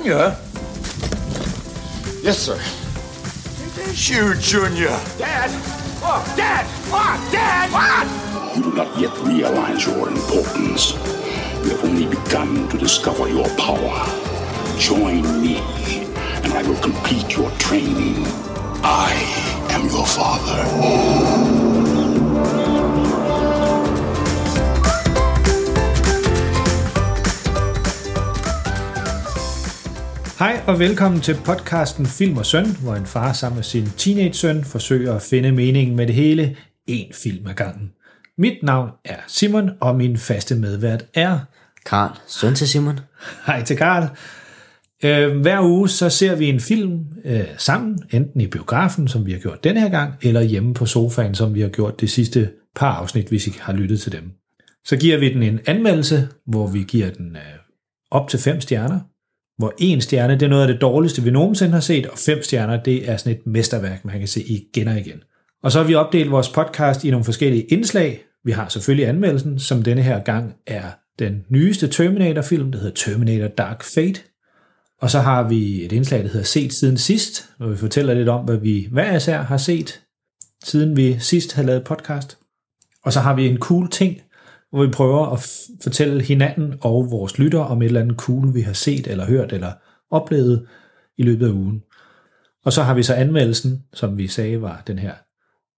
Junior? Yes, sir. It is you, Junior. Dad! Oh, Dad! Oh, Dad! What? You do not yet realize your importance. You have only begun to discover your power. Join me, and I will complete your training. I am your father. Hej og velkommen til podcasten Film og Søn, hvor en far sammen med sin teenage-søn forsøger at finde meningen med det hele, en film ad gangen. Mit navn er Simon, og min faste medvært er... Karl, søn til Simon. Hej til Karl. Øh, hver uge så ser vi en film øh, sammen, enten i biografen, som vi har gjort denne her gang, eller hjemme på sofaen, som vi har gjort det sidste par afsnit, hvis I har lyttet til dem. Så giver vi den en anmeldelse, hvor vi giver den øh, op til fem stjerner, hvor en stjerne, det er noget af det dårligste, vi nogensinde har set, og fem stjerner, det er sådan et mesterværk, man kan se igen og igen. Og så har vi opdelt vores podcast i nogle forskellige indslag. Vi har selvfølgelig anmeldelsen, som denne her gang er den nyeste Terminator-film, der hedder Terminator Dark Fate. Og så har vi et indslag, der hedder Set siden sidst, hvor vi fortæller lidt om, hvad vi hver især har set, siden vi sidst havde lavet podcast. Og så har vi en cool ting, hvor vi prøver at fortælle hinanden og vores lyttere om et eller andet cool, vi har set eller hørt eller oplevet i løbet af ugen. Og så har vi så anmeldelsen, som vi sagde var den her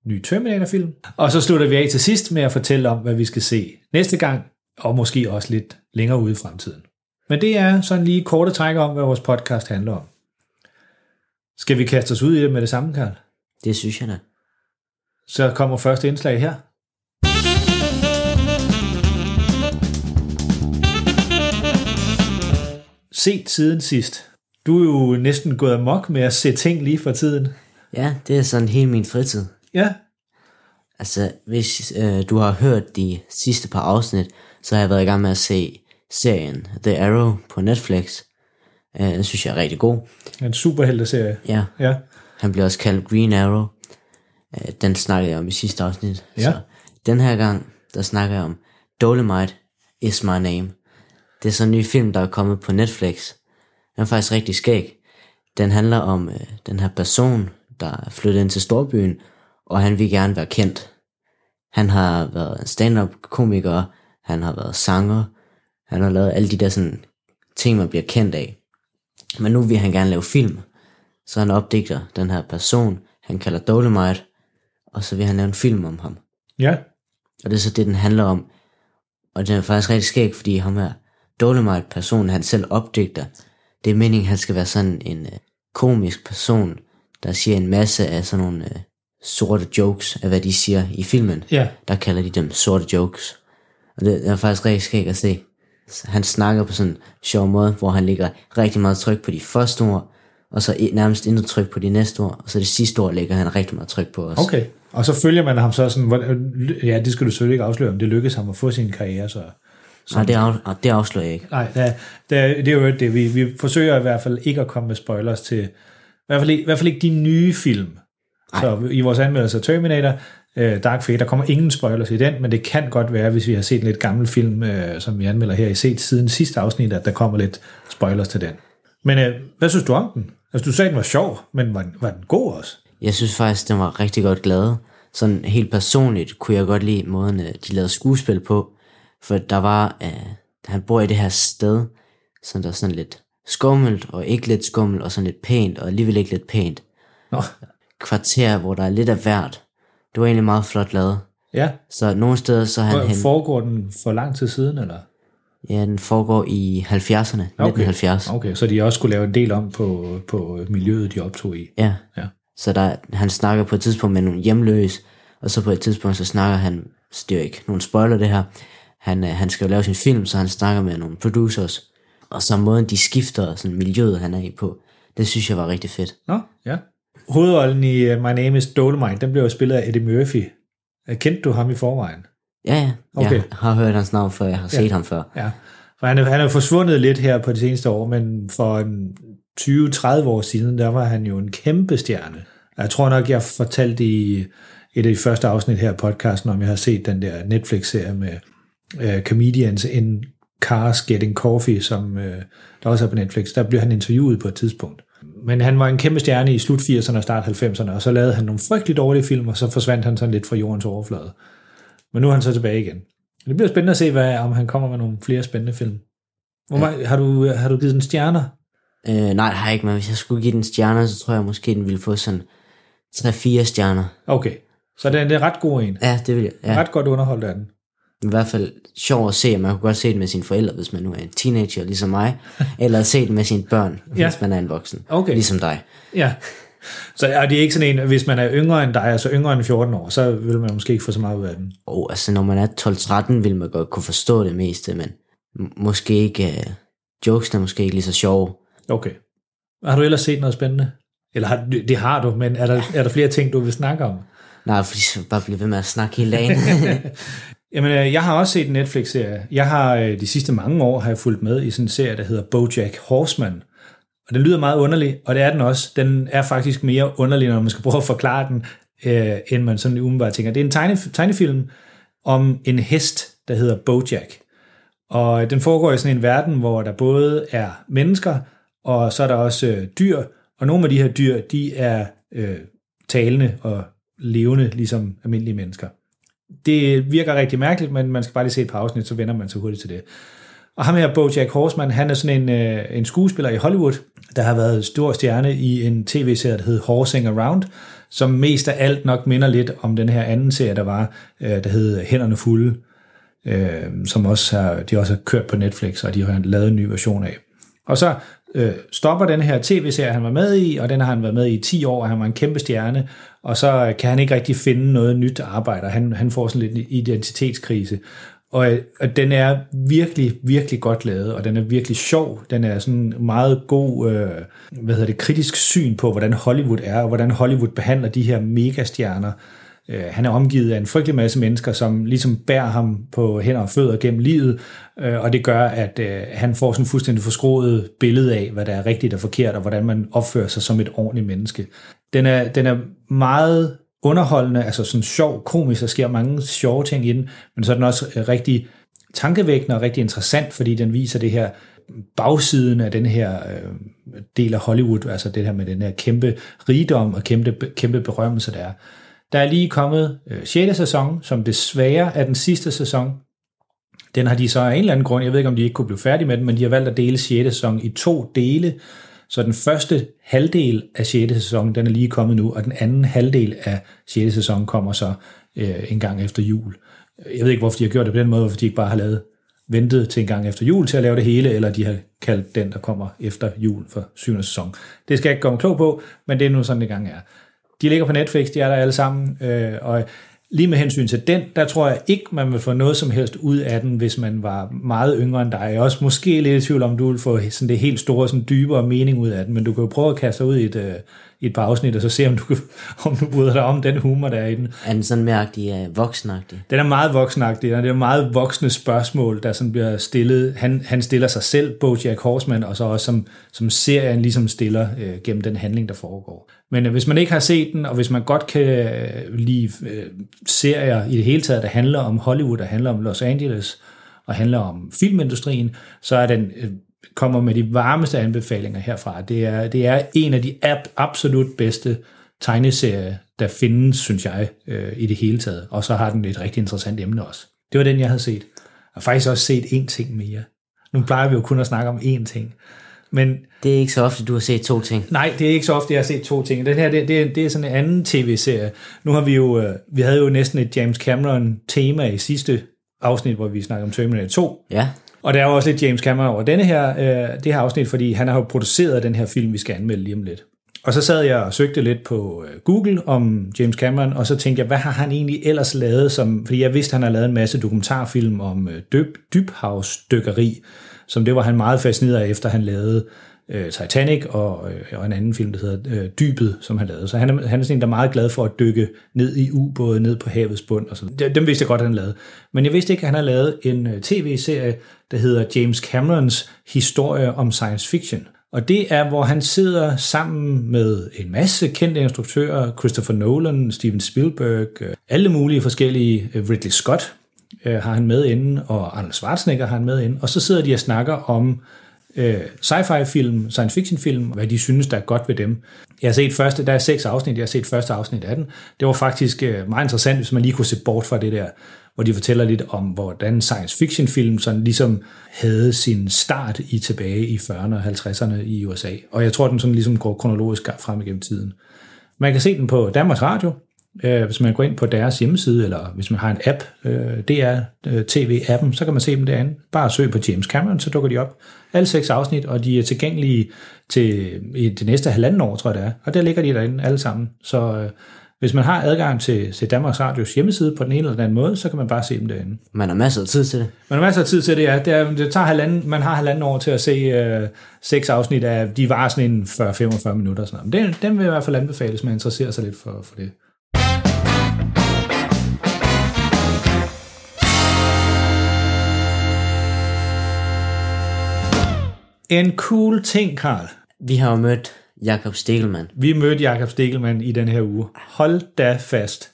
nye Terminator-film. Og så slutter vi af til sidst med at fortælle om, hvad vi skal se næste gang, og måske også lidt længere ude i fremtiden. Men det er sådan lige korte træk om, hvad vores podcast handler om. Skal vi kaste os ud i det med det samme, Karl? Det synes jeg da. Så kommer første indslag her. Set siden sidst. Du er jo næsten gået amok med at se ting lige for tiden. Ja, det er sådan hele min fritid. Ja, Altså, hvis øh, du har hørt de sidste par afsnit, så har jeg været i gang med at se serien The Arrow på Netflix. Øh, den synes jeg er rigtig god. en superhelteserie. Ja, Ja, han bliver også kaldt Green Arrow. Øh, den snakkede jeg om i sidste afsnit. Ja. Så den her gang, der snakker jeg om Dolomite is my name. Det er sådan en ny film, der er kommet på Netflix. Den er faktisk rigtig skæg. Den handler om øh, den her person, der er flyttet ind til storbyen, og han vil gerne være kendt. Han har været en stand-up komiker, han har været sanger, han har lavet alle de der sådan ting, man bliver kendt af. Men nu vil han gerne lave film, så han opdigter den her person, han kalder Dolomite, og så vil han lave en film om ham. ja, Og det er så det, den handler om. Og det er faktisk rigtig skægt, fordi ham her Dolomite-personen, han selv opdigter, det er meningen, han skal være sådan en øh, komisk person, der siger en masse af sådan nogle øh, sorte jokes af, hvad de siger i filmen. ja. Der kalder de dem sorte jokes. Og det er faktisk rigtig skægt at se. Han snakker på sådan en sjov måde, hvor han lægger rigtig meget tryk på de første ord, og så nærmest intet tryk på de næste ord, og så det sidste ord lægger han rigtig meget tryk på os. Okay. Og så følger man ham så sådan, ja, det skal du selvfølgelig ikke afsløre, om det lykkedes ham at få sin karriere, så... Nej, det, af, det afslører jeg ikke. Nej, det, det, det er jo det. Vi, vi forsøger i hvert fald ikke at komme med spoilers til, i hvert fald, ikke- i hvert fald ikke de nye film. Ej. Så i vores anmeldelse af Terminator, øh, Dark Fate, der kommer ingen spoilers i den, men det kan godt være, hvis vi har set en lidt gammel film, øh, som vi anmelder her i set siden sidste afsnit, at der kommer lidt spoilers til den. Men øh, hvad synes du om den? Altså, du sagde, den var sjov, men var, den- var den god også? Jeg synes faktisk, den var rigtig godt glad. Sådan helt personligt kunne jeg godt lide måden, øh, de lavede skuespil på. For der var, øh, han bor i det her sted, så der er sådan lidt skummelt, og ikke lidt skummelt, og sådan lidt pænt, og alligevel ikke lidt pænt. Nå, Kvarter, hvor der er lidt af hvert. Det var egentlig meget flot lavet. ja. Så nogle steder, så han hen, Foregår den for lang tid siden, eller? ja, den foregår i 70'erne, 1970. Okay, så de også skulle lave en del om på, på miljøet, de optog i. Ja. Ja. Så der, han snakker på et tidspunkt med nogle hjemløse, og så på et tidspunkt, så snakker han, det er jo ikke nogen spoiler det her, han, øh, han skal jo lave sin film, så han snakker med nogle producers, og så måden de skifter sådan miljøet, han er i på, det synes jeg var rigtig fedt. Nå, ja. Hovedrollen i uh, My Name is Dolomite, den blev jo spillet af Eddie Murphy. Uh, Kendte du ham i forvejen? Ja, ja, Okay. jeg har hørt hans navn før, jeg har set ham før. Ja. For han er, han er forsvundet lidt her på de seneste år, men for en 20-30 år siden, der var han jo en kæmpe stjerne. Jeg tror nok, jeg fortalte i et af de første afsnit her af podcasten, om jeg har set den der Netflix-serie med uh, comedians in Cars Getting Coffee, som øh, der også er på Netflix. Der bliver han interviewet på et tidspunkt. Men han var en kæmpe stjerne i slut 80'erne og start 90'erne, og så lavede han nogle frygtelig dårlige film, og så forsvandt han sådan lidt fra jordens overflade. Men nu er han så tilbage igen. Det bliver spændende at se, hvad, om han kommer med nogle flere spændende film. Hvor meget, har, du, har du givet den stjerner? Øh, nej, det har jeg ikke, men hvis jeg skulle give den stjerner, så tror jeg måske, den ville få sådan 3-4 stjerner. Okay, så det er, ret god en. Ja, det vil jeg. Ja. Ret godt underholdt af den. I hvert fald sjov at se, man kunne godt se det med sine forældre, hvis man nu er en teenager, ligesom mig, eller se det med sine børn, Ja. hvis man er en voksen, Okay. ligesom dig. Ja. Så er det ikke sådan en, hvis man er yngre end dig, altså yngre end 14 år, så vil man måske ikke få så meget ud af den. Og altså, når man er 12-13, vil man godt kunne forstå det meste, men måske ikke, uh, jokesene er måske ikke lige så sjove. Okay. Har du ellers set noget spændende? Eller har, det har du, men er der, er der flere ting, du vil snakke om? Nej, fordi så bare blive ved med at snakke hele dagen. Jamen, øh, jeg har også set en Netflix-serie. Jeg har øh, de sidste mange år har jeg fulgt med i sådan en serie, der hedder BoJack Horseman. Og den lyder meget underlig, og det er den også. Den er faktisk mere underlig, når man skal prøve at forklare den, øh, end man sådan umiddelbart tænker. Det er en tegne, tegnefilm om en hest, der hedder BoJack. Og øh, den foregår i sådan en verden, hvor der både er mennesker, og så er der også øh, dyr, og nogle af de her dyr, de er øh, talende og levende, ligesom almindelige mennesker. Det virker rigtig mærkeligt, men man skal bare lige se et par afsnit, så vender man sig hurtigt til det. Og ham her, BoJack Horseman, han er sådan en, øh, en skuespiller i Hollywood, der har været stor stjerne i en tv-serie, der hed Horsing Around, som mest af alt nok minder lidt om den her anden serie, der var, øh, der hed Hænderne Fulde, øh, som også har, de også har kørt på Netflix, og de har lavet en ny version af. Og så øh, stopper den her tv-serie, han var med i, og den har han været med i 10 år, og han var en kæmpe stjerne, og så øh, kan han ikke rigtig finde noget nyt arbejde, og han, han får sådan lidt en identitetskrise. Og, øh, og den er virkelig, virkelig godt lavet, og den er virkelig sjov. Den er sådan meget god, øh, hvad hedder det, kritisk syn på, hvordan Hollywood er, og hvordan Hollywood behandler de her megastjerner. Øh, han er omgivet af en frygtelig masse mennesker, som ligesom bærer ham på hænder og fødder gennem livet, øh, og det gør, at øh, han får sådan en fuldstændig forskroet billede af, hvad der er rigtigt og forkert, og hvordan man opfører sig som et ordentligt menneske. Den er, den er meget underholdende, altså sådan sjov, komisk, der sker mange sjove ting i den, men så er den også øh, rigtig tankevækkende og rigtig interessant, fordi den viser det her bagsiden af den her øh, del af Hollywood, altså det her med den her kæmpe rigdom og kæmpe, kæmpe berømmelse, der er. Der er lige kommet øh, 6. sæson, som desværre er den sidste sæson. Den har de så af en eller anden grund, jeg ved ikke om de ikke kunne blive færdige med den, men de har valgt at dele 6. sæson i to dele, så den første halvdel af 6. sæson, den er lige kommet nu, og den anden halvdel af 6. sæson kommer så øh, en gang efter jul. Jeg ved ikke, hvorfor de har gjort det på den måde, hvorfor de ikke bare har lavet ventet til en gang efter jul til at lave det hele, eller de har kaldt den, der kommer efter jul for 7. sæson. Det skal jeg ikke komme klog på, men det er nu sådan, det gang er. De ligger på Netflix, de er der alle sammen, øh, og lige med hensyn til den, der tror jeg ikke, man vil få noget som helst ud af den, hvis man var meget yngre end dig. Jeg er også måske lidt i tvivl om, du vil få sådan det helt store, sådan dybere mening ud af den, men du kan jo prøve at kaste dig ud i et, øh, i et par afsnit, og så se, om du, om du bryder dig om den humor, der er i den. Er den sådan mere uh, voksenagtig? Den er meget voksenagtig, og det er meget voksne spørgsmål, der sådan bliver stillet. Han, han stiller sig selv, Bojack Horseman, og så også som, som serien ligesom stiller øh, gennem den handling, der foregår. Men øh, hvis man ikke har set den, og hvis man godt kan øh, lide øh, serier i det hele taget, der handler om Hollywood, der handler om Los Angeles, og handler om filmindustrien, så er den øh, kommer med de varmeste anbefalinger herfra. Det er, det er en af de ab- absolut bedste tegneserier, der findes, synes jeg, øh, i det hele taget. Og så har den et rigtig interessant emne også. Det var den, jeg havde set. Jeg har faktisk også set én ting mere. Nu plejer vi jo kun at snakke om én ting. Men Det er ikke så ofte, du har set to ting. nej, det er ikke så ofte, jeg har set to ting. Den her, det, det, er, det er sådan en anden tv-serie. Nu har vi jo, øh, vi havde jo næsten et James Cameron-tema i sidste afsnit, hvor vi snakkede om Terminator 2. Ja, og der er jo også lidt James Cameron over denne her, øh, det her afsnit, fordi han har jo produceret den her film, vi skal anmelde lige om lidt. Og så sad jeg og søgte lidt på øh, Google om James Cameron, og så tænkte jeg, hvad har han egentlig ellers lavet? Som, fordi jeg vidste, han har lavet en masse dokumentarfilm om øh, dyb, dybhavsdykkeri, som det var han meget fascineret af, efter han lavede øh, Titanic og, øh, og en anden film, der hedder øh, Dybet, som han lavede. Så han er, han er sådan en, der er meget glad for at dykke ned i ubåde, ned på havets bund og sådan. Dem, vidste jeg godt, han lavede. Men jeg vidste ikke, at han har lavet en øh, tv-serie, der hedder James Camerons historie om science fiction. Og det er, hvor han sidder sammen med en masse kendte instruktører, Christopher Nolan, Steven Spielberg, øh, alle mulige forskellige, øh, Ridley Scott, øh, har han med inden, og Arnold Schwarzenegger har han med inden, og så sidder de og snakker om øh, sci-fi film, science fiction film, hvad de synes, der er godt ved dem. Jeg har set første, der er seks afsnit, jeg har set første afsnit af den. Det var faktisk øh, meget interessant, hvis man lige kunne se bort fra det der, hvor de fortæller lidt om, hvordan science fiction film sådan ligesom havde sin start i tilbage i 40'erne og 50'erne i USA. Og jeg tror, den sådan ligesom går kronologisk frem igennem tiden. Man kan se den på Danmarks Radio, øh, hvis man går ind på deres hjemmeside, eller hvis man har en app, øh, DR øh, TV-appen, så kan man se dem derinde. Bare søg på James Cameron, så dukker de op. Alle seks afsnit, og de er tilgængelige til i det næste halvanden år, tror jeg det er. Og der ligger de derinde alle sammen. Så øh, hvis man har adgang til, til Danmarks Radios hjemmeside på den ene eller den anden måde, så kan man bare se dem derinde. Man har masser af tid til det. Man har masser af tid til det, ja. Det, er, det tager halvanden, man har halvanden år til at se øh, seks afsnit af, de var sådan en 40-45 minutter. Sådan noget. Men den, den vil jeg i hvert fald anbefale, hvis man interesserer sig lidt for, for det. En cool ting, Karl. Vi har jo mødt Jakob Stegelmann. Vi mødte Jakob Stegelmann i den her uge. Hold da fast.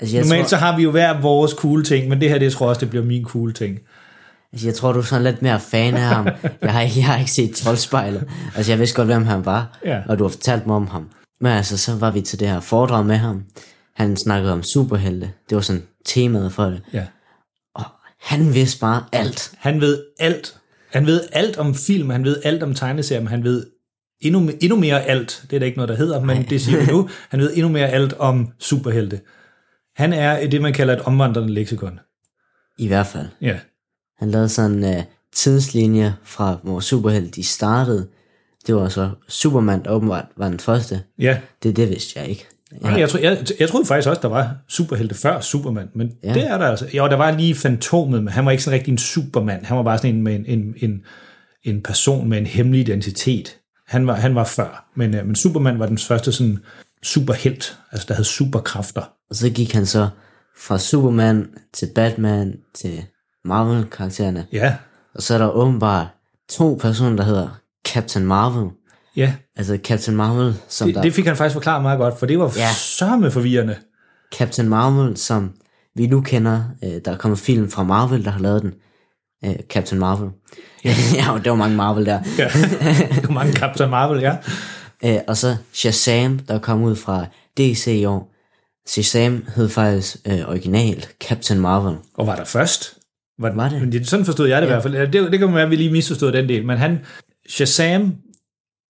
Altså, jeg, Normalt tror, så har vi jo hver vores cool ting, men det her, det tror jeg også, det bliver min cool ting. altså, jeg tror, du er sådan lidt mere fan af ham. jeg, har, jeg har ikke set Troldspejlet. Altså, jeg vidste godt, hvem han var, Ja. og du har fortalt mig om ham. Men altså, så var vi til det her foredrag med ham. Han snakkede om superhelte. Det var sådan temaet for det. Ja. Og han vidste bare alt. Han ved alt. Han ved alt om film, han ved alt om tegneserier, men han ved endnu, endnu mere alt. Det er der ikke noget, der hedder, men det siger vi nu. Han ved endnu mere alt om superhelte. Han er det, man kalder et omvandrende leksikon. I hvert fald. Ja. Han lavede sådan en uh, tidslinje fra, hvor superhelte de startede. Det var så Superman, der åbenbart var den første. Ja. Det, det vidste jeg ikke. Ja. Jeg, tro, jeg, jeg troede faktisk også, der var superhelte før Superman, men ja. det er der altså. Jo, der var lige Fantomet, men han var ikke sådan rigtig en Superman. Han var bare sådan en, med en, en, en, en person med en hemmelig identitet. Han var, han var før, men, øh, men Superman var den første sådan superhelt, altså der havde superkræfter. Og så gik han så fra Superman til Batman til Marvel-karaktererne. Ja, Og så er der åbenbart to personer, der hedder Captain Marvel. Ja. Altså Captain Marvel, som Det, der... det fik han faktisk forklaret meget godt, for det var ja. Sørme forvirrende. Captain Marvel, som vi nu kender. Øh, der er kommet film fra Marvel, der har lavet den. Øh, Captain Marvel. Ja. ja, det var mange Marvel der. Ja. det var mange Captain Marvel, ja. Øh, og så Shazam, der kom ud fra DC i år. Shazam hed faktisk øh, original Captain Marvel. Og var der først? Var, Var det? Sådan forstod jeg det ja. i hvert fald. Det, det kan være, at vi lige misforstod den del. Men han, Shazam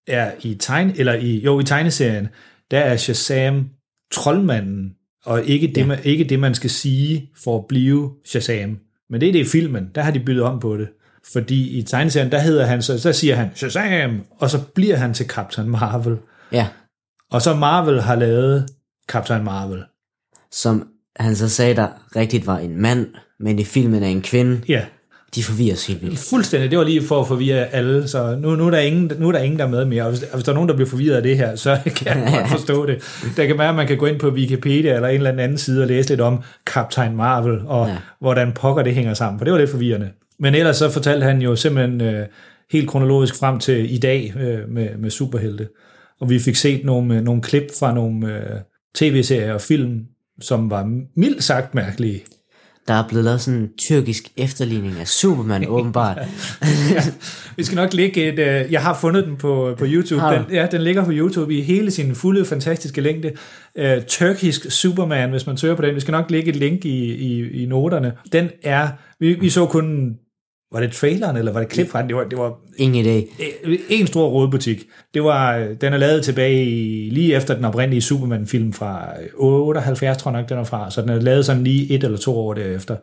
er i tegn, eller i, jo, i tegneserien, der er Shazam troldmanden, og ikke det, ja. man, ikke det, man skal sige for at blive Shazam. Men det er det i filmen, der har de byttet om på det. Fordi i tegneserien, der hedder han, så, så siger han Shazam, og så bliver han til Captain Marvel. Ja, Og så Marvel har lavet Captain Marvel. som han så sagde, der rigtigt var en mand, men i filmen er en kvinde. Ja, De forvirres helt vildt. Fuldstændig. Det var lige for at forvirre alle, så nu, nu, er, der ingen, nu er der ingen, der er med mere. Og hvis, og hvis der er nogen, der bliver forvirret af det her, så kan jeg godt forstå det. Der kan være, at man kan gå ind på Wikipedia eller en eller anden side og læse lidt om Captain Marvel, og ja. Ja. hvordan pokker det hænger sammen, for det var lidt forvirrende. Men ellers så fortalte han jo simpelthen øh, helt kronologisk frem til i dag øh, med, med superhelte. Og vi fik set nogle, øh, nogle klip fra nogle øh, tv-serier og film, som var mildt sagt mærkelige. Der er blevet lavet sådan en tyrkisk efterligning af Superman, åbenbart. Vi skal nok lægge et... Øh, jeg har fundet den på, på YouTube. Den, ja, den ligger på YouTube i hele sin fulde, fantastiske længde. Øh, Turkisk Superman, hvis man søger på den. Vi skal nok lægge et link i, i, i noterne. Den er... Vi, vi så kun... Var det traileren, eller var det klip fra den? Det var, det var Ingen idé. øh, en stor rådbutik. Det var, øh, den er lavet tilbage i, lige efter den oprindelige Superman-film fra 78, tror jeg nok, den er fra. Så den er lavet sådan lige et eller to år derefter.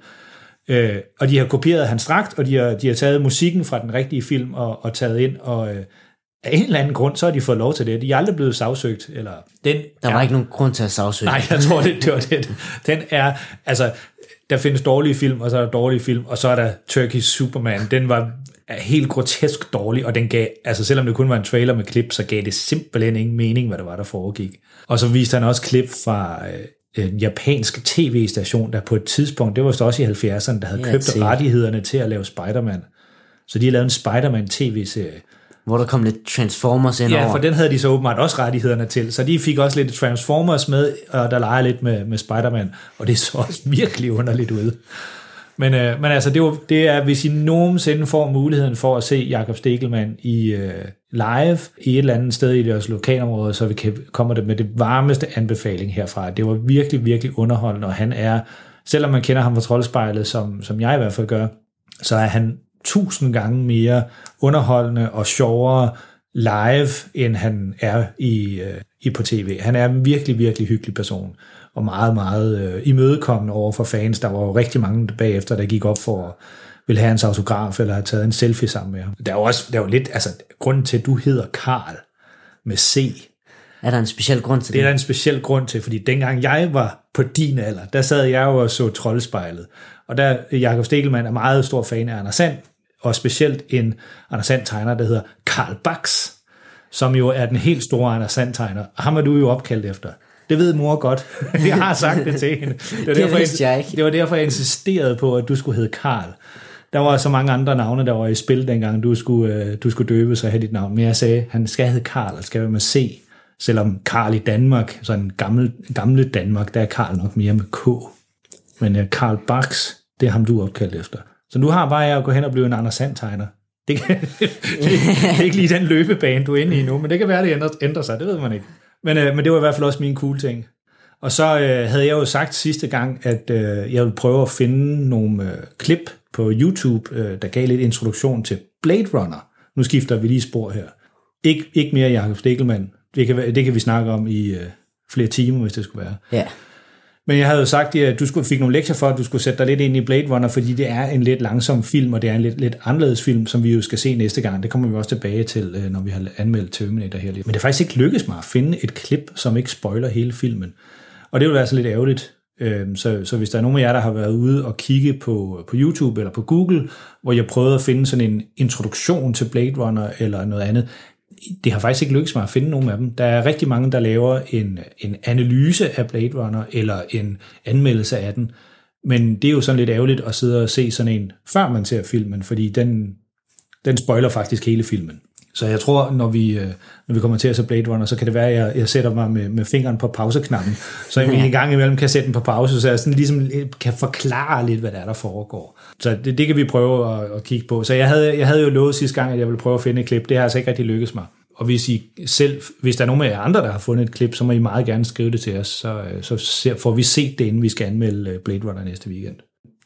Øh, og de har kopieret hans dragt, og de har, de har taget musikken fra den rigtige film og, og taget ind, og øh, af en eller anden grund, så har de fået lov til det. De er aldrig blevet sagsøgt. Eller, den Der er, var ikke nogen grund til at sagsøge. Nej, jeg tror, det, det var det. Den er, altså, der findes dårlige film, og så er der dårlige film, og så er der Turkish Superman. Den var helt grotesk dårlig, og den gav, altså selvom det kun var en trailer med klip, så gav det simpelthen ingen mening, hvad det var, der foregik. Og så viste han også klip fra øh, en japansk tv-station, der på et tidspunkt, det var så også i 70'erne, der havde Ja, købt se. rettighederne til at lave Spider-Man. Så de har lavet en Spider-Man tv-serie. Hvor der kom lidt Transformers ind Ja, for den havde de så åbenbart også rettighederne til, så de fik også lidt Transformers med, og der leger lidt med, med Spider-Man, og det så også virkelig underligt ud. Men, øh, men altså, det, var, det er, hvis I nogensinde får muligheden for at se Jakob Stegelmann i øh, live i et eller andet sted i deres lokalområde, så vi kan, kommer det med det varmeste anbefaling herfra. Det var virkelig, virkelig underholdende, og han er, selvom man kender ham fra Troldspejlet, som, som jeg i hvert fald gør, så er han tusind gange mere underholdende og sjovere live, end han er i, øh, i på tv. Han er en virkelig, virkelig hyggelig person, og meget, meget øh, imødekommende over for fans. Der var jo rigtig mange bagefter, der gik op for at ville have hans autograf, eller have taget en selfie sammen med ham. Der er jo også der er jo lidt, altså, grunden til, at du hedder Karl med C, Er der en speciel grund til det er det? der en speciel grund til, fordi dengang jeg var på din alder, der sad jeg jo og så Troldspejlet. Og der, Jakob Stegelmann er meget stor fan af Anders Sand, og specielt en Anders Sand tegner, der hedder Karl Bax, som jo er den helt store Anders Sand tegner. Ham er du jo opkaldt efter. Det ved mor godt. Jeg har sagt det til hende. Det var, Det vidste jeg ikke. det var derfor, jeg insisterede på, at du skulle hedde Karl. Der var så mange andre navne, der var i spil, dengang du skulle, øh, du skulle døbes og have dit navn. Men jeg sagde, han skal hedde Karl, og skal være med C. Selvom Karl i Danmark, sådan gammel, gamle Danmark, der er Karl nok mere med K. Men uh, Karl Bax, det er ham, du er opkaldt efter. Så nu har bare jeg at gå hen og blive en Anders Sand tegner. Det, kan, det, det, er ikke lige den løbebane, du er inde i nu, men det kan være, det ændrer, ændrer sig, det ved man ikke. Men, øh, men det var i hvert fald også min cool ting. Og så øh, havde jeg jo sagt sidste gang, at øh, jeg ville prøve at finde nogle øh, klip på YouTube, øh, der gav lidt introduktion til Blade Runner. Nu skifter vi lige spor her. Ik, ikke mere Jakob Stegelmann. Det kan, det kan vi snakke om i øh, flere timer, hvis det skulle være. Ja. Men jeg havde jo sagt, at du skulle, fik nogle lektier for, at du skulle sætte dig lidt ind i Blade Runner, fordi det er en lidt langsom film, og det er en lidt, lidt anderledes film, som vi jo skal se næste gang. Det kommer vi også tilbage til, øh, når vi har anmeldt Terminator her lidt. Men det er faktisk ikke lykkedes mig at finde et klip, som ikke spoiler hele filmen. Og det vil være så lidt ærgerligt. Øhm, så, så hvis der er nogen af jer, der har været ude og kigge på, på YouTube eller på Google, hvor jeg prøvede at finde sådan en introduktion til Blade Runner eller noget andet, det har faktisk ikke lykkedes mig at finde nogen af dem. Der er rigtig mange, der laver en, en analyse af Blade Runner, eller en anmeldelse af den. Men det er jo sådan lidt ærgerligt at sidde og se sådan en, før man ser filmen, fordi den, den spoiler faktisk hele filmen. Så jeg tror, når vi, øh, når vi kommer til at se Blade Runner, så kan det være, at jeg, jeg sætter mig med, med fingeren på pauseknappen, så jeg en gang imellem kan sætte den på pause, så jeg sådan ligesom kan forklare lidt, hvad der er, der foregår. Så det, det kan vi prøve at, at kigge på. Så jeg havde, jeg havde jo lovet sidste gang, at jeg ville prøve at finde et klip. Det har altså ikke rigtig lykkes mig. Og hvis I selv, hvis der er nogen af jer andre, der har fundet et klip, så må I meget gerne skrive det til os, så, øh, så ser, får vi set det, inden vi skal anmelde øh, Blade Runner næste weekend.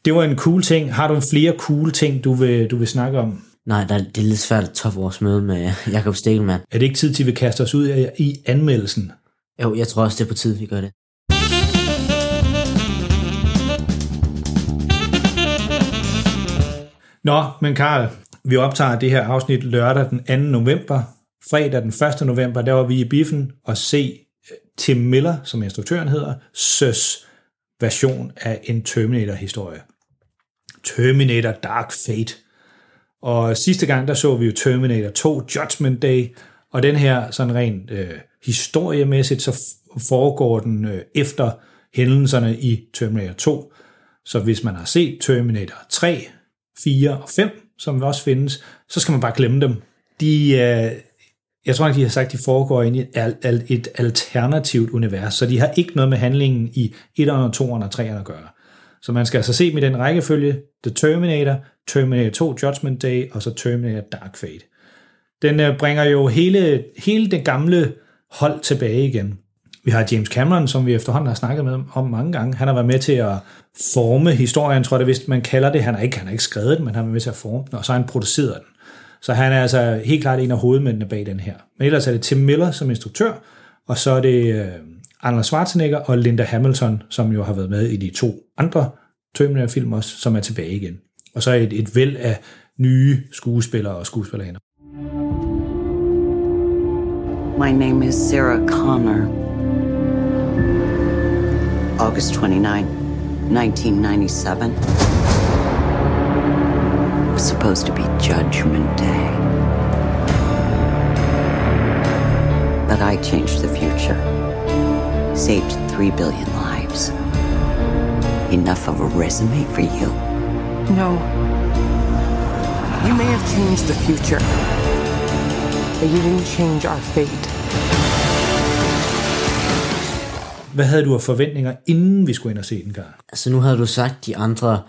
Det var en cool ting. Har du flere cool ting, du vil, du vil snakke om? Nej, der, det er lidt svært at toppe vores møde med Jakob Stegelmann. Er det ikke tid til, at vi kaster os ud i anmeldelsen? Jo, jeg tror også, det er på tide, vi gør det. Nå, men Karl, vi optager det her afsnit lørdag den 2. november. Fredag den 1. november, der var vi i biffen og se øh, Tim Miller, som instruktøren hedder, søs version af en Terminator-historie. Terminator Dark Fate. Og sidste gang, der så vi jo Terminator 2 Judgment Day, og den her sådan rent øh, historiemæssigt, så foregår den øh, efter hændelserne i Terminator 2. Så hvis man har set Terminator 3, 4 og 5, som også findes, så skal man bare glemme dem. De, øh, jeg tror ikke, de har sagt, de foregår i et, et alternativt univers, så de har ikke noget med handlingen i 1'eren, 2'eren og 3'eren at gøre. Så man skal altså se dem i den rækkefølge, The Terminator, Terminator 2 Judgment Day, og så Terminator Dark Fate. Den øh, bringer jo hele, hele det gamle hold tilbage igen. Vi har James Cameron, som vi efterhånden har snakket med om mange gange. Han har været med til at forme historien, tror jeg det vist, man kalder det. Han har ikke, han har ikke skrevet den, men han har været med til at forme den, og så har han produceret den. Så han er altså helt klart en af hovedmændene bag den her. Men ellers er det Tim Miller som instruktør, og så er det øh, Arnold Schwarzenegger og Linda Hamilton, som jo har været med i de to andre Terminator-film også, som er tilbage igen. Og så er et, et væld af nye skuespillere og skuespillerinder. My name is Sarah Connor. August 29, 1997. It was supposed to be Judgment Day. But I changed the future. Saved three billion lives. Enough of a resume for you. No. You may have changed the future, but you didn't change our fate. Hvad havde du af forventninger, inden vi skulle ind og se den, Karl? Altså nu havde du sagt de andre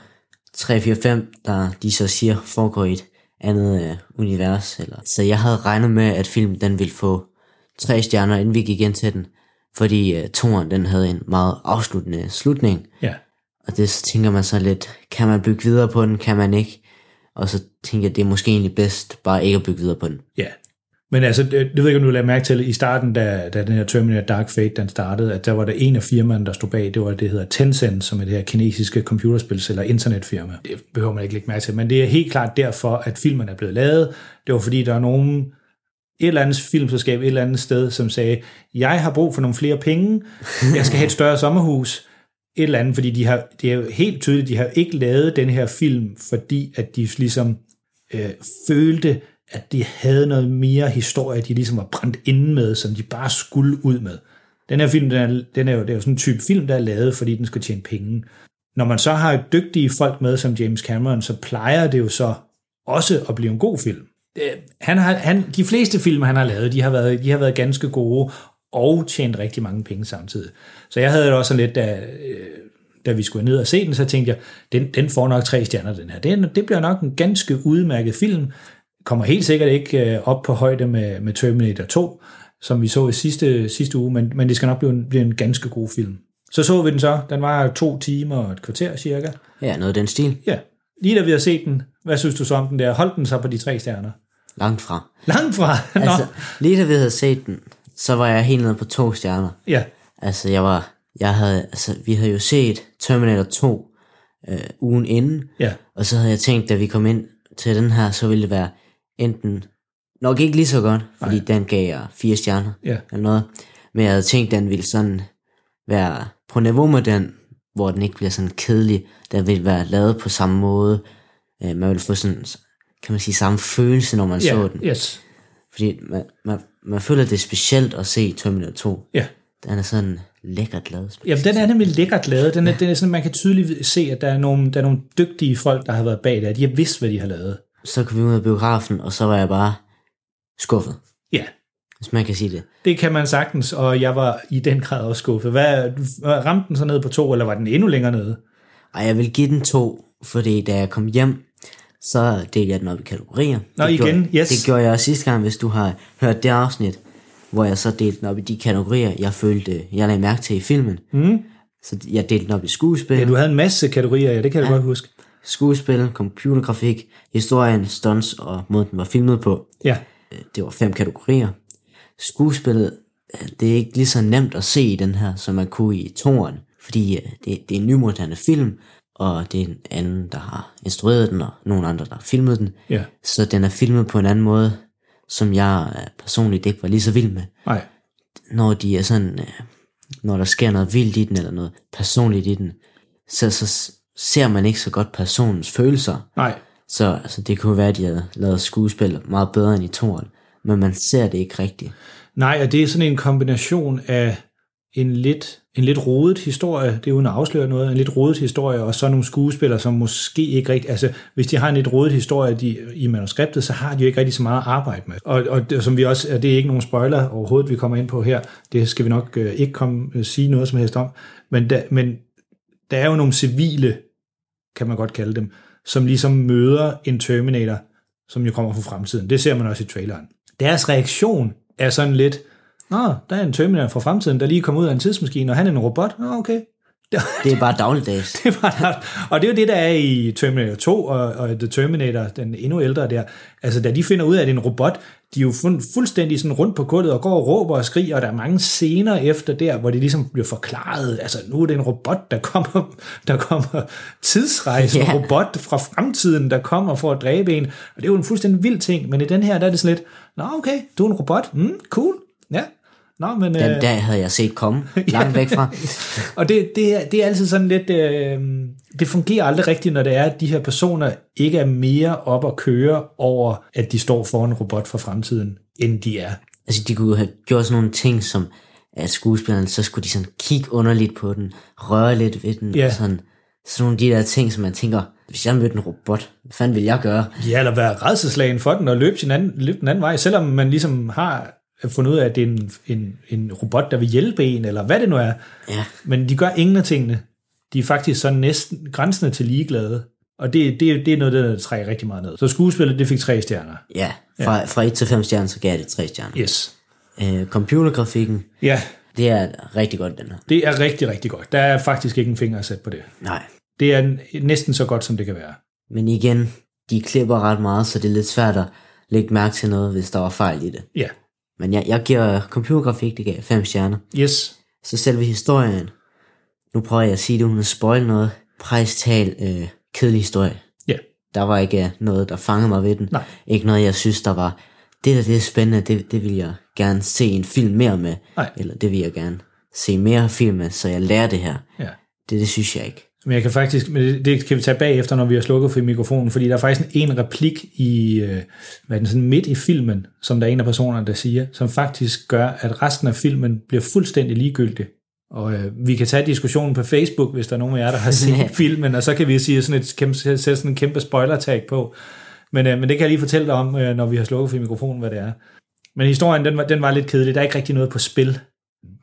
3, 4, 5, der de så siger foregår i et andet øh, univers. Eller. Så jeg havde regnet med, at filmen den ville få tre stjerner, inden vi gik ind til den. Fordi øh, toren, den havde en meget afsluttende slutning. Ja. Og det så tænker man så lidt, kan man bygge videre på den, kan man ikke? Og så tænker jeg, det er måske egentlig bedst bare ikke at bygge videre på den. Ja. Men altså, det, det ved jeg ikke, om du lagde mærke til, i starten, da, da den her Terminator Dark Fate, den startede, at der var der en af firmaerne, der stod bag, det var det hedder Tencent, som er det her kinesiske computerspils- eller internetfirma. Det behøver man ikke lægge mærke til, men det er helt klart derfor, at filmen er blevet lavet. Det var fordi, der er nogen, et eller andet filmselskab et eller andet sted, som sagde, jeg har brug for nogle flere penge, jeg skal have et større sommerhus, et eller andet, fordi de har, det er jo helt tydeligt, de har ikke lavet den her film, fordi at de ligesom øh, følte, at de havde noget mere historie, de ligesom var brændt inde med, som de bare skulle ud med. Den her film, den er, den er jo, det er jo sådan en type film, der er lavet, fordi den skal tjene penge. Når man så har dygtige folk med, som James Cameron, så plejer det jo så også at blive en god film. Øh, han har, han, de fleste film, han har lavet, de har, været, de har været ganske gode, og tjent rigtig mange penge samtidig. Så jeg havde det også lidt, da, øh, da vi skulle ned og se den, så tænkte jeg, den, den får nok tre stjerner, den her. Det, det bliver nok en ganske udmærket film. Kommer helt sikkert ikke øh, op på højde med, med Terminator 2, som vi så i sidste, sidste uge, men, men det skal nok blive en, blive en ganske god film. Så så vi den så. Den var to timer og et kvarter cirka. Ja, noget af den stil. Ja. Lige da vi har set den, hvad synes du så om den der? Holdt den så på de tre stjerner? Langt fra. Langt fra? Nå. Altså, lige da vi havde set den, så var jeg helt nede på to stjerner. Ja. Altså, jeg var, jeg havde, altså, vi havde jo set Terminator 2 øh, ugen inden, Ja. og så havde jeg tænkt, da vi kom ind til den her, så ville det være enten, nok ikke lige så godt, fordi Nej. den gav jeg fire stjerner, Ja. eller noget, men jeg havde tænkt, den ville sådan være på niveau med den, hvor den ikke bliver sådan kedelig, den vil være lavet på samme måde, øh, man vil få sådan, kan man sige, samme følelse, når man Ja, så den. yes. Fordi man, man, man føler, det er specielt at se Terminator 2. Ja. Den er sådan lækkert lavet. Jamen, den er nemlig lækkert lavet. Den er, den er sådan, man kan tydeligt se, at der er, nogle, der er nogle dygtige folk, der har været bag det. De har vidst, hvad de har lavet. Så kom vi ud af biografen, og så var jeg bare skuffet, Ja, hvis man kan sige det. det kan man sagtens, og jeg var i den grad også skuffet. Hvad, ramte den så ned på to, eller var den endnu længere nede? Og jeg vil give den to, fordi da jeg kom hjem, så delte jeg den op i kategorier. Nå, det igen, gjorde, yes. Det gjorde jeg også sidste gang, hvis du har hørt det afsnit, hvor jeg så delte den op i de kategorier, jeg følte, jeg lagde mærke til i filmen. Mm. Så jeg delte den op i skuespil, Ja, du havde en masse kategorier, ja, det kan jeg ja. godt huske. Skuespil, computergrafik, historien, stunts og måden den var filmet på. Ja, Øh, det var fem kategorier. Skuespillet, øh, det er ikke lige så nemt at se i den her, som man kunne i toren, fordi øh, det, det er en nymoderne film, og det er en anden, der har instrueret den, og nogle andre, der har filmet den. ja, Så den er filmet på en anden måde, som jeg personligt ikke var lige så vild med. nej. Når de er sådan, når der sker noget vildt i den, eller noget personligt i den, så, så ser man ikke så godt personens følelser. Nej, Så altså, det kunne være, at de havde lavet skuespil meget bedre end i toren, men man ser det ikke rigtigt. nej, og det er sådan en kombination af en lidt, en lidt rodet historie, det er uden at afsløre noget, en lidt rodet historie, og så nogle skuespillere, som måske ikke rigtig, altså hvis de har en lidt rodet historie de, i manuskriptet, så har de jo ikke rigtig så meget at arbejde med. Og, og det, som vi også, det er ikke nogen spoiler overhovedet, vi kommer ind på her, det skal vi nok øh, ikke komme, øh, sige noget som helst om, men, der, men der er jo nogle civile, kan man godt kalde dem, som ligesom møder en Terminator, som jo kommer fra fremtiden. Det ser man også i traileren. Deres reaktion er sådan lidt, Nå, der er en Terminator fra fremtiden, der lige kom ud af en tidsmaskine, og han er en robot. Nå, okay. Det er bare dagligdags. Det var, og det er jo det, der er i Terminator 2 og, og The Terminator, den endnu ældre der. Altså, da de finder ud af, at det er en robot, de er jo fuld, fuldstændig sådan rundt på gulvet og går og råber og skriger, og der er mange scener efter der, hvor det ligesom bliver forklaret, altså nu er det en robot, der kommer, der kommer tidsrejsende Ja. yeah. robot fra fremtiden, der kommer for at dræbe en, og det er jo en fuldstændig vild ting, men i den her, der er det sådan lidt, nå okay, du er en robot, mm, cool, ja, Nå, men, Den øh, der havde jeg set komme langt væk fra. og det, det, er, det er altid sådan lidt, øh, det fungerer aldrig rigtigt, når det er, at de her personer ikke er mere op at køre over, at de står foran en robot fra fremtiden, end de er. Altså, de kunne have gjort sådan nogle ting, som at skuespillerne, så skulle de sådan kigge underligt på den, røre lidt ved den, Ja. og sådan, sådan nogle af de der ting, som man tænker, hvis jeg mødte en robot, hvad fanden vil jeg gøre? Ja, eller være redselslagen for den og løbe, sin anden, løbe den anden vej, selvom man ligesom har fundet ud af, at det er en, en, en robot, der vil hjælpe en, eller hvad det nu er. Ja, Men de gør ingen af tingene. De er faktisk sådan næsten grænsende til ligeglade. Og det, det, det er noget, der trækker rigtig meget ned. Så skuespillet, det fik tre stjerner. Ja, fra, fra 1 til 5 stjerner, så gav det 3 stjerner. Yes. Øh, computergrafikken, Ja, det er rigtig godt, den her. det er rigtig, rigtig godt. Der er faktisk ikke en finger at sætte på det. Nej, Det er næsten så godt, som det kan være. men igen, de klipper ret meget, så det er lidt svært at lægge mærke til noget, hvis der var fejl i det. Ja. Men jeg, jeg giver computergrafik, det gav 5 stjerner. Yes. Så selve historien, nu prøver jeg at sige det, uden at spoil noget. Prejstal, øh, kedelig historie. Ja. Der var ikke øh, noget, der fangede mig ved den. Nej. Ikke noget, jeg synes, der var, det der det er spændende, det, det vil jeg gerne se en film mere med. Nej. Eller det vil jeg gerne se mere film med, så jeg lærer det her. Ja. Det, det synes jeg ikke. Men jeg kan faktisk, men det, kan vi tage bagefter, når vi har slukket for mikrofonen, fordi der er faktisk en replik i, øh, hvad er den, sådan midt i filmen, som der er en af personerne, der siger, som faktisk gør, at resten af filmen bliver fuldstændig ligegyldig. Og øh, vi kan tage diskussionen på Facebook, hvis der er nogen af jer, der har set filmen, og så kan vi sige sådan et kæmpe, sætte sådan en kæmpe spoiler-tag på. Men, øh, men det kan jeg lige fortælle dig om, øh, når vi har slukket for mikrofonen, hvad det er. Men historien, den var, den var lidt kedelig. Der er ikke rigtig noget på spil.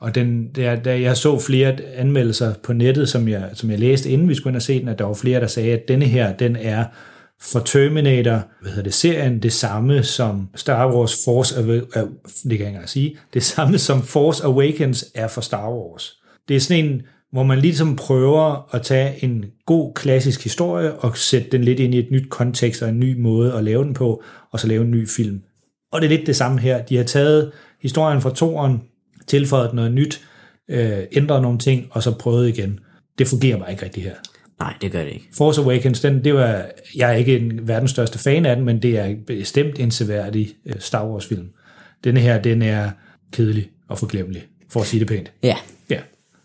Og den, der, der, jeg så flere anmeldelser på nettet, som jeg, som jeg læste, inden vi skulle ind og se den, at der var flere, der sagde, at denne her, den er for Terminator, hvad hedder det, serien, det samme som Star Wars Force Awakens, det kan jeg ikke sige, det samme som Force Awakens er for Star Wars. Det er sådan en, hvor man ligesom prøver at tage en god klassisk historie og sætte den lidt ind i et nyt kontekst og en ny måde at lave den på, og så lave en ny film. Og det er lidt det samme her. De har taget historien fra toren, tilføjet noget nyt, øh, ændret nogle ting, og så prøvet igen. Det fungerer bare ikke rigtig her. Nej, det gør det ikke. Force Awakens, den, det var, jeg er ikke en verdens største fan af den, men det er bestemt en seværdig øh, Star Wars film. Denne her, den er kedelig og forglemmelig, for at sige det pænt. Ja, Ja.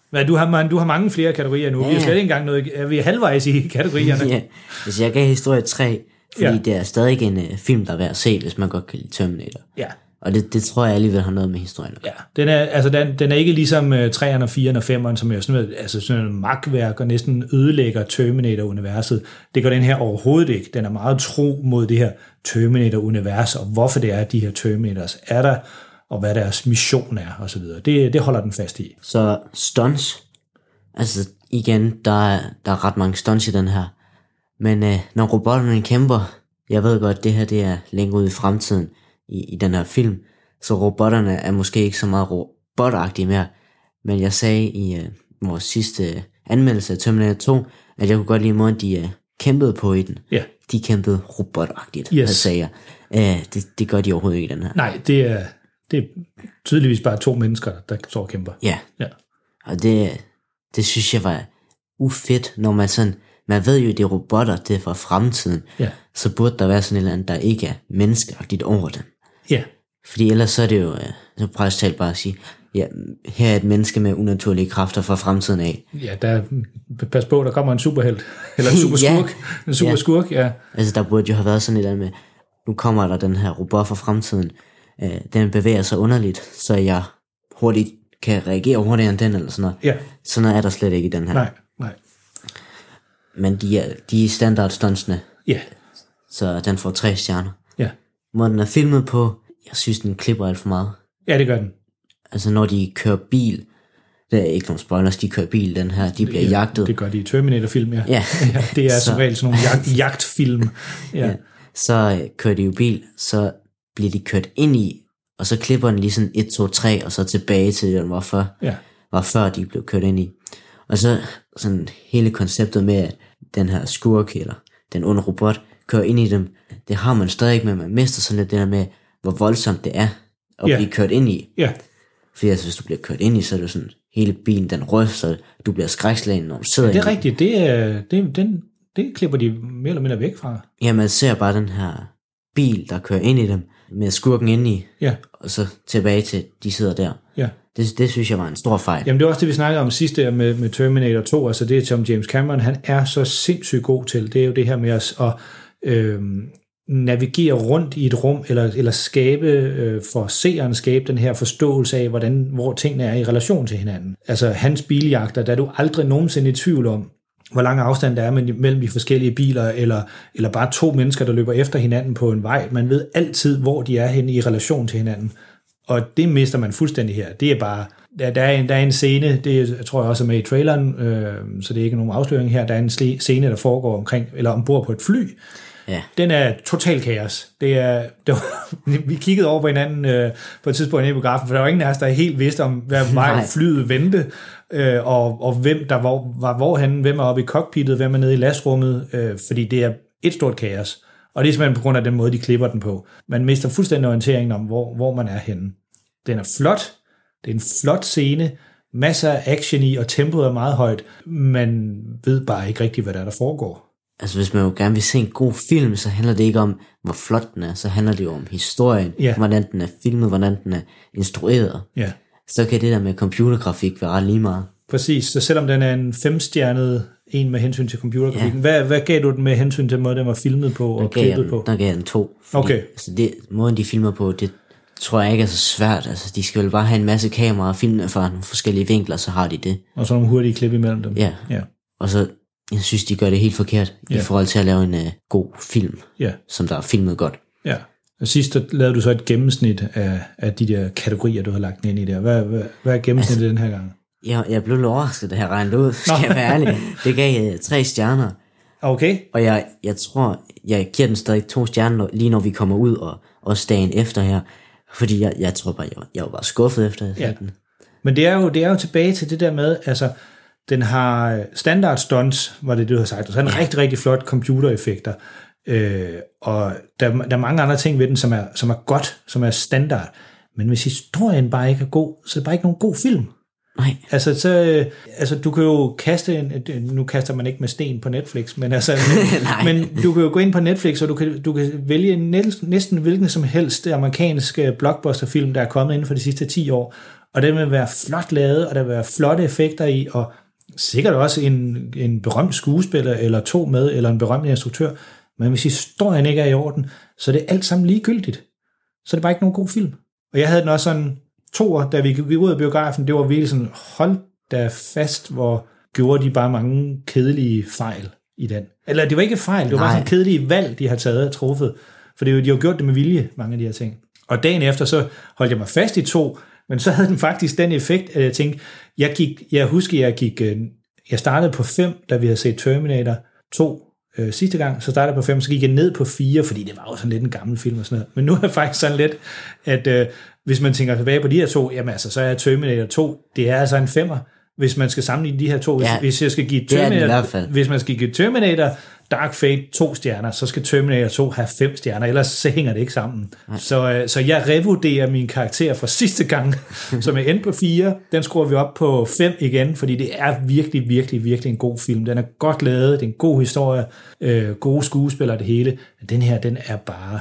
Hvad, du, har, man, du har mange flere kategorier nu. Ja. Vi er slet ikke engang noget, er vi er halvvejs i kategorierne. ja. Altså, jeg gav historie 3, fordi ja. det er stadig en uh, film, der er værd at se, hvis man godt kan lide Terminator. ja. Og det, det tror jeg alligevel har noget med historien. Ja, den er, altså den, den er ikke ligesom uh, 3'eren og 4'eren og 5'eren, som er sådan altså sådan noget magtværk og næsten ødelægger Terminator-universet. Det gør den her overhovedet ikke. Den er meget tro mod det her Terminator-univers, og hvorfor det er, at de her Terminators er der, og hvad deres mission er, og så videre. Det, det holder den fast i. Så stunts, altså igen, der er, der er ret mange stunts i den her. Men øh, når robotterne kæmper, jeg ved godt, det her det er længere ud i fremtiden i, i den her film, så robotterne er måske ikke så meget robotagtige mere. Men jeg sagde i øh, vores sidste øh, anmeldelse af Terminator 2, at jeg kunne godt lide måden, de øh, kæmpede på i den. Ja. De kæmpede robotagtigt, Yes. sagde jeg. Øh, det, det gør de overhovedet ikke i den her. Nej, det er, det er tydeligvis bare to mennesker, der står og kæmper. Ja, Ja. Og det, det synes jeg var ufedt, når man sådan, man ved jo, det er robotter, det er fra fremtiden, Ja. så burde der være sådan et eller andet, der ikke er menneskeagtigt over dem. Ja, Fordi ellers så er det jo, øh, så præcis talt bare at sige, ja, her er et menneske med unaturlige kræfter fra fremtiden af. ja der, pas på, der kommer en superhelt, eller en super Ja. En super Ja. ja. Altså der burde jo have været sådan et eller andet med, nu kommer der den her robot fra fremtiden, øh, den bevæger sig underligt, så jeg hurtigt kan reagere hurtigere end den, eller sådan noget. Ja, Sådan noget er der slet ikke i den her. nej, nej. Men de er, de er standard stuntsene, Ja, så den får tre stjerner. ja. Måden den er filmet på, jeg synes, den klipper alt for meget. Ja, det gør den. Altså, når de kører bil, det er ikke nogen spoilers, de kører bil, den her, de bliver jagtet. Det gør de i Terminator-film, ja. Ja. ja det er Så- som regel sådan nogle jagt, jagtfilm. Ja. Ja. Så øh, kører de jo bil, så bliver de kørt ind i, og så klipper den lige sådan 1, 2, 3, og så tilbage til den var før, ja. var før de blev kørt ind i. Og så sådan hele konceptet med, at den her skurk, eller den onde robot, kører ind i dem, det har man stadig med, man mister sådan lidt det der med, hvor voldsomt det er at Ja. blive kørt ind i. Ja, Fordi altså, hvis du bliver kørt ind i, så er det sådan, hele bilen den ryster, du bliver skrækslagen, når du sidder det er rigtigt. Det, er, det, den, det klipper de mere eller mindre væk fra. Ja, man ser bare den her bil, der kører ind i dem, med skurken ind i, Ja, og så tilbage til, de sidder der. ja. Det, det synes jeg var en stor fejl. Jamen det er også det, vi snakkede om sidste med, med Terminator 2, altså det som James Cameron, han er så sindssygt god til, det er jo det her med at, at øh, navigere rundt i et rum, eller, eller skabe, øh, for seeren skabe den her forståelse af, hvordan, hvor tingene er i relation til hinanden. Altså hans biljagter, der er du aldrig nogensinde i tvivl om, hvor lang afstand der er mellem de forskellige biler, eller, eller bare to mennesker, der løber efter hinanden på en vej. Man ved altid, hvor de er henne i relation til hinanden. Og det mister man fuldstændig her. Det er bare, der, der, er, en, der er en scene, det jeg tror jeg også er med i traileren, øh, så det er ikke nogen afsløring her, der er en scene, der foregår omkring, eller ombord på et fly, Ja. den er total kaos. Det er, det var, vi kiggede over på hinanden øh, på et tidspunkt i biografen, for der var ingen af os, der helt vidste om, hvad vej flyet vendte, øh, og, og hvem der var, var hvorhen, hvem er oppe i cockpittet, hvem er nede i lastrummet, øh, fordi det er et stort kaos. Og det er simpelthen på grund af den måde, de klipper den på. Man mister fuldstændig orienteringen om, hvor, hvor man er henne. Den er flot. Det er en flot scene. Masser af action i, og tempoet er meget højt. Man ved bare ikke rigtigt, hvad der er, der foregår. Altså hvis man jo gerne vil se en god film, så handler det ikke om, hvor flot den er, så handler det jo om historien, Ja. hvordan den er filmet, hvordan den er instrueret. Ja. Så kan det der med computergrafik være ret lige meget. Præcis, så selvom den er en femstjernet en med hensyn til computergrafikken, ja. hvad, hvad gav du den med hensyn til den måde, den var filmet på og klippet på? der gav jeg den to. Fordi, Okay. Altså det, måden de filmer på, det tror jeg ikke er så svært. Altså de skal vel bare have en masse kameraer og filme fra nogle forskellige vinkler, så har de det. Og så nogle hurtige klip imellem dem. Ja. Ja, Og så, jeg synes, de gør det helt forkert Ja. i forhold til at lave en uh, god film, ja, som der er filmet godt. ja. Og sidst lavede du så et gennemsnit af, af de der kategorier, du har lagt ind i der. Hvad, hvad, hvad er gennemsnittet den her gang? Jeg, jeg blev lidt overrasket, da jeg regnede ud, skal jeg være ærlig. Det gav uh, tre stjerner. Okay, Og jeg, jeg tror, jeg giver den stadig to stjerner, lige når vi kommer ud, og også dagen efter her. Fordi jeg, jeg tror bare, jeg, jeg var bare skuffet efter ja. den. Men det er, jo, det er jo tilbage til det der med, altså, den har standard stunts, var det, du har sagt, og så har den rigtig, rigtig flot computereffekter. Øh, og der, der er mange andre ting ved den, som er, som er godt, som er standard. Men hvis historien bare ikke er god, så er det bare ikke nogen god film. Nej, Altså, så, øh, altså, du kan jo kaste en, nu kaster man ikke med sten på Netflix, men, altså, men, men du kan jo gå ind på Netflix, og du kan, du kan vælge næsten, næsten hvilken som helst amerikansk øh, blockbusterfilm, der er kommet inden for de sidste 10 år, og den vil være flot lavet, og der vil være flotte effekter i, og sikkert også en, en berømt skuespiller, eller to med, eller en berømt instruktør, men hvis historien ikke er i orden, så er det alt sammen ligegyldigt. Så er det bare ikke nogen god film. Og jeg havde den også sådan toer, da vi gik ud af biografen, det var virkelig sådan, hold da fast, hvor gjorde de bare mange kedelige fejl i den. Eller det var ikke fejl, det var bare Nej. sådan kedelige valg, de har taget og truffet. For det, de har gjort det med vilje, mange af de her ting. Og dagen efter, så holdt jeg mig fast i to, men så havde den faktisk den effekt, at jeg tænkte, jeg, gik, jeg husker, jeg gik, øh, jeg startede på 5, da vi havde set Terminator 2 øh, sidste gang, så startede jeg på 5, så gik jeg ned på 4, fordi det var jo sådan lidt en gammel film og sådan noget. Men nu er det faktisk sådan lidt, at øh, hvis man tænker tilbage på de her to, jamen altså, så er Terminator 2, det er altså en femmer, hvis man skal sammenligne de her to. Hvis, Ja, hvis jeg skal give er Terminator, hvis man skal give Terminator Dark Fate to stjerner, så skal Terminator 2 have fem stjerner, ellers så hænger det ikke sammen. Så, øh, så jeg revurderer min karakter fra sidste gang, som er endte på 4. Den skruer vi op på 5 igen, fordi det er virkelig, virkelig, virkelig en god film. Den er godt lavet, det er en god historie, øh, gode skuespillere det hele. Men den her, den er bare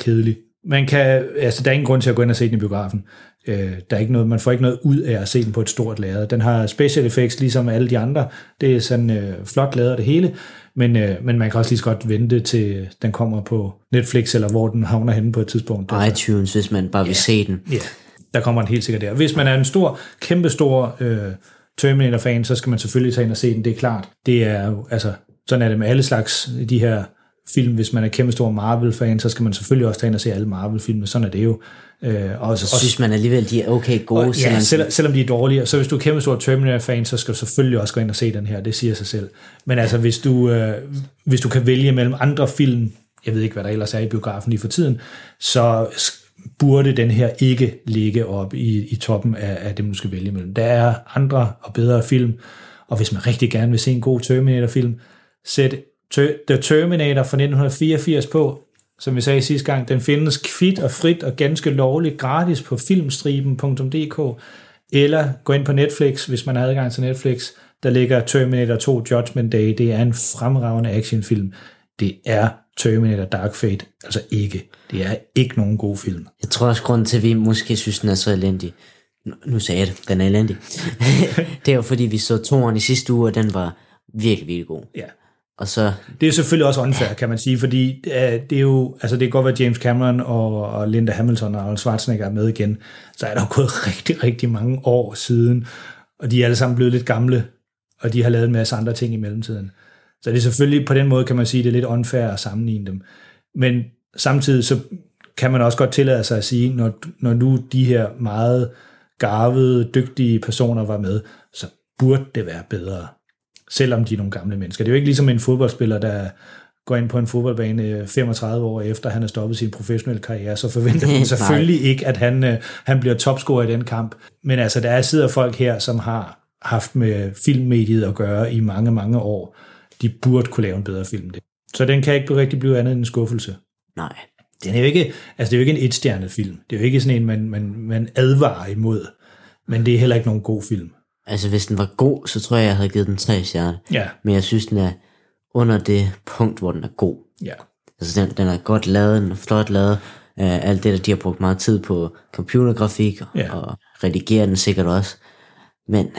kedelig. Man kan, altså der er ingen grund til at gå ind og se den i biografen. Øh, der er ikke noget, man får ikke noget ud af at se den på et stort lærred. Den har special effects ligesom alle de andre. Det er sådan øh, flot lavet det hele, men, øh, men man kan også lige så godt vente til den kommer på Netflix, eller hvor den havner henne på et tidspunkt. og iTunes, hvis man bare vil se den. Ja, der kommer den helt sikkert der. Hvis man er en stor, kæmpestor øh, Terminator-fan, så skal man selvfølgelig tage ind og se den, det er klart. Det er jo, altså, sådan er det med alle slags de her film. Hvis man er kæmpestor Marvel-fan, så skal man selvfølgelig også tage ind og se alle Marvel-filmer. Sådan er det jo. Øh, og, Så synes man alligevel, de er okay gode, og, ja, selvom selv, selvom de er dårlige. Så hvis du er kæmpe stor Terminator-fan, så skal du selvfølgelig også gå ind og se den her. Det siger sig selv. Men altså, hvis du, øh, hvis du kan vælge mellem andre film, jeg ved ikke, hvad der ellers er i biografen lige for tiden, så burde den her ikke ligge op i, i toppen af, af dem, du skal vælge mellem. Der er andre og bedre film, og hvis man rigtig gerne vil se en god Terminator-film, sæt The Terminator fra 1984 på, som vi sagde sidste gang, den findes kvit og frit og ganske lovligt gratis på filmstriben.dk, eller gå ind på Netflix, hvis man har adgang til Netflix. Der ligger Terminator 2 Judgment Day. Det er en fremragende actionfilm. Det er Terminator Dark Fate altså ikke. Det er ikke nogen god film. Jeg tror også, grunden til, at vi måske synes, den er så elendig, nu, sagde jeg det, den er elendig, det er jo fordi, vi så toeren i sidste uge, og den var virkelig, virkelig god. Ja. Og så, Det er selvfølgelig også unfair, kan man sige, fordi øh, det er jo, altså det kan godt være, James Cameron og, og Linda Hamilton og Arnold Schwarzenegger er med igen, så er der jo gået rigtig, rigtig mange år siden, og de er alle sammen blevet lidt gamle, og de har lavet en masse andre ting i mellemtiden. Så det er selvfølgelig, på den måde kan man sige, det er lidt unfair at sammenligne dem. Men samtidig så kan man også godt tillade sig at sige, når, når nu de her meget garvede, dygtige personer var med, så burde det være bedre, selvom de er nogle gamle mennesker. Det er jo ikke ligesom en fodboldspiller, der går ind på en fodboldbane 35 år efter, han har stoppet sin professionelle karriere, så forventer man selvfølgelig ikke, at han, øh, han bliver topscorer i den kamp. Men altså, der er sidder folk her, som har haft med filmmediet at gøre i mange, mange år. De burde kunne lave en bedre film. Det. Så den kan ikke rigtig blive andet end en skuffelse. Nej. Den er jo ikke, altså det er jo ikke en etstjernet film. Det er jo ikke sådan en, man, man, man advarer imod. Men det er heller ikke nogen god film. Altså, hvis den var god, så tror jeg, jeg havde givet den tre stjerner. Ja. Men jeg synes, den er under det punkt, hvor den er god. Ja. Altså, den, den er godt lavet, den er flot lavet. Uh, alt det, der de har brugt meget tid på computergrafik, Ja. og redigere den sikkert også. Men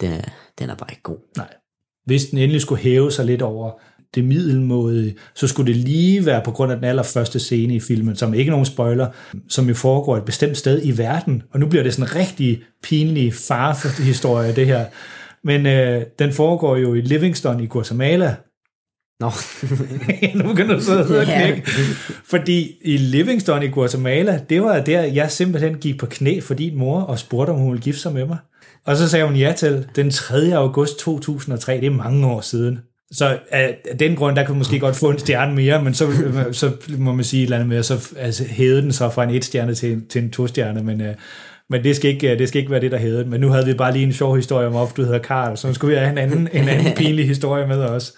den er, den er bare ikke god. Nej. Hvis den endelig skulle hæve sig lidt over det middelmåde, så skulle det lige være på grund af den allerførste scene i filmen, som ikke nogen spoiler, som jo foregår et bestemt sted i verden. Og nu bliver det sådan en rigtig pinlig farhistorie, det her. Men øh, den foregår jo i Livingston i Guatemala, Nå, nu begynder du så at knække. Fordi i Livingston i Guatemala, det var der, jeg simpelthen gik på knæ for din mor og spurgte, om hun ville gifte sig med mig. Og så sagde hun ja til den 3. august 2003, det er mange år siden. Så af den grund, der kunne man måske godt få en stjerne mere, men så, så må man sige et eller andet med, så altså, hævede den så fra en et stjerne til, til en to stjerne, men, øh, men det, skal ikke, det skal ikke være det, der hævede. Men nu havde vi bare lige en sjov historie om, hvorfor du hedder Karl, så nu skulle vi have en anden, en anden pinlig historie med os.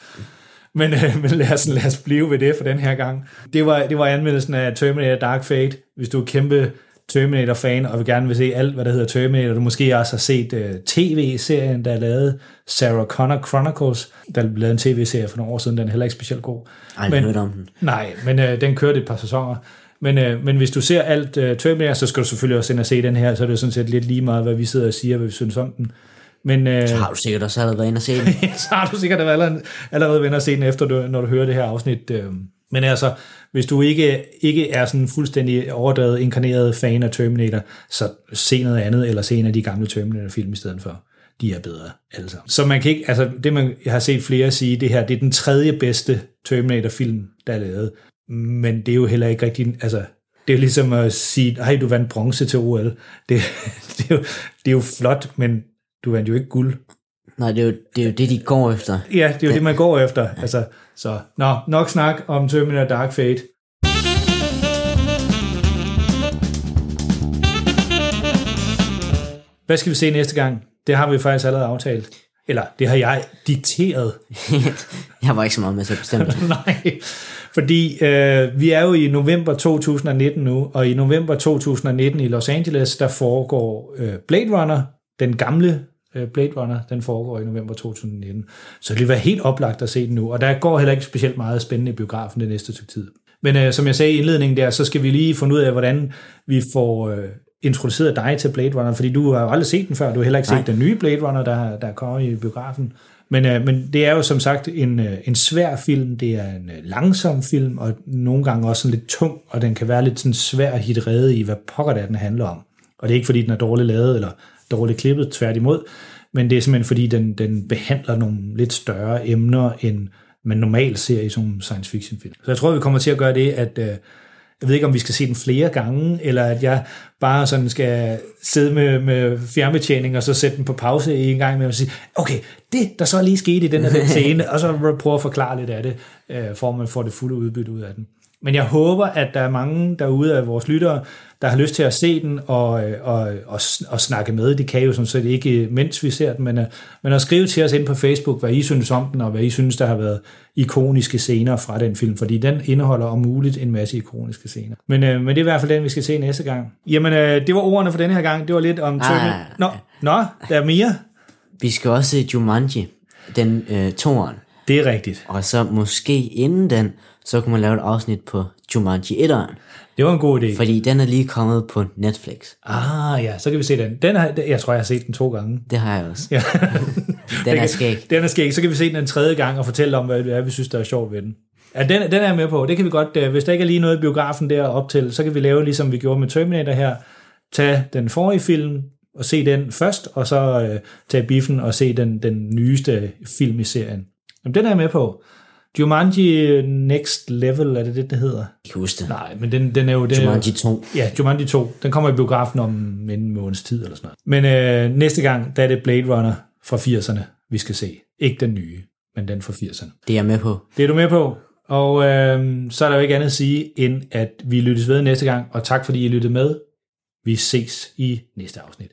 Men, øh, men lad, os, lad os blive ved det for den her gang. Det var, det var anmeldelsen af Terminator Dark Fate. Hvis du er kæmpe Terminator-fan og vil gerne vil se alt, hvad der hedder Terminator, du måske også har set uh, tv-serien, der er lavet, Sarah Connor Chronicles, der blev lavet en tv-serie for nogle år siden, den er heller ikke specielt god. aldrig Men- hørt om den. Nej, men øh, den kørte et par sæsoner. Men, øh, men hvis du ser alt øh, Terminator, så skal du selvfølgelig også ind og se den her, så er det sådan set lidt lige meget, hvad vi sidder og siger, hvad vi synes om den. Men øh, Så har du sikkert også allerede været inde og se den. så har du sikkert allerede, allerede vendt at se den efter, du, når du hører det her afsnit. øh. Men altså, hvis du ikke, ikke er sådan fuldstændig overdrevet, inkarneret fan af Terminator, så se noget andet, eller se en af de gamle Terminator-film i stedet for. De er bedre, altså. Så man kan ikke, altså det man jeg har set flere sige, det her, det er den tredje bedste Terminator-film, der er lavet. Men det er jo heller ikke rigtig, altså det er jo ligesom at sige, hej, du vandt bronze til OL. Det, det, er jo, det er jo flot, men du vandt jo ikke guld. Nej, det er, jo, det er jo det, de går efter. Ja, det er jo det, man går efter. Altså, så, nå, nok snak om Terminator Dark Fate. Hvad skal vi se næste gang? Det har vi faktisk allerede aftalt. Eller, det har jeg dikteret. jeg var ikke så meget med til at bestemme det. Nej, fordi øh, vi er jo i november 2019 nu, og i november 2019 i Los Angeles, der foregår øh, Blade Runner, den gamle Blade Runner, den foregår i november 2019. Så det vil være helt oplagt at se den nu, og der går heller ikke specielt meget spændende i biografen det næste stykke tid. Men øh, som jeg sagde i indledningen der, så skal vi lige finde ud af, hvordan vi får øh, introduceret dig til Blade Runner, fordi du har jo aldrig set den før, du har heller ikke Nej. set den nye Blade Runner, der, der kommer i biografen. Men, øh, men det er jo som sagt en, øh, en svær film, det er en øh, langsom film, og nogle gange også sådan lidt tung, og den kan være lidt sådan svær at hitte rede i, hvad pokker det er, den handler om. Og det er ikke fordi, den er dårligt lavet, eller dårligt klippet, tværtimod, men det er simpelthen fordi, den, den behandler nogle lidt større emner, end man normalt ser i sådan science fiction film. Så jeg tror, vi kommer til at gøre det, at øh, jeg ved ikke, om vi skal se den flere gange, eller at jeg bare sådan skal sidde med, med fjernbetjening, og så sætte den på pause en gang med og sige, okay, det, der så lige skete i den her den scene, og så prøve at forklare lidt af det, øh, for at man får det fulde udbytte ud af den. Men jeg håber, at der er mange derude af vores lyttere, der har lyst til at se den og, øh, og, og, og snakke med. Det kan jo sådan set ikke, mens vi ser den, men, øh, men at skrive til os ind på Facebook, hvad I synes om den, og hvad I synes, der har været ikoniske scener fra den film, fordi den indeholder om muligt en masse ikoniske scener. Men, øh, men det er i hvert fald den, vi skal se næste gang. Jamen, øh, det var ordene for denne her gang. Det var lidt om... Ah. Nå, nå, der er mere. Vi skal også se Jumanji, den øh, toren. Det er rigtigt. Og så måske inden den, så kunne man lave et afsnit på Jumanji 1'eren. Det var en god idé. Fordi den er lige kommet på Netflix. Ah ja, så kan vi se den. den har, jeg tror, jeg har set den to gange. Det har jeg også. Ja. Den er skæg. Den er skæg. Så kan vi se den en tredje gang og fortælle om, hvad det er, vi synes, der er sjovt ved den. Ja, den, den er jeg med på. Det kan vi godt, øh, hvis der ikke er lige noget i biografen der op til, så kan vi lave, ligesom vi gjorde med Terminator her, tage den forrige film og se den først, og så øh, tage biffen og se den, den nyeste film i serien. Jamen, den er jeg med på. Jumanji Next Level, er det det, det hedder? Jeg kan huske det. Nej, men den, den er jo... Den Jumanji jo, 2. Ja, Jumanji 2. Den kommer i biografen om en måneds tid eller sådan noget. Men øh, næste gang, der er det Blade Runner fra 80'erne, vi skal se. Ikke den nye, men den fra 80'erne. Det er jeg med på. Det er du med på. Og øh, så er der jo ikke andet at sige, end at vi lyttes ved næste gang. Og tak fordi I lyttede med. Vi ses i næste afsnit.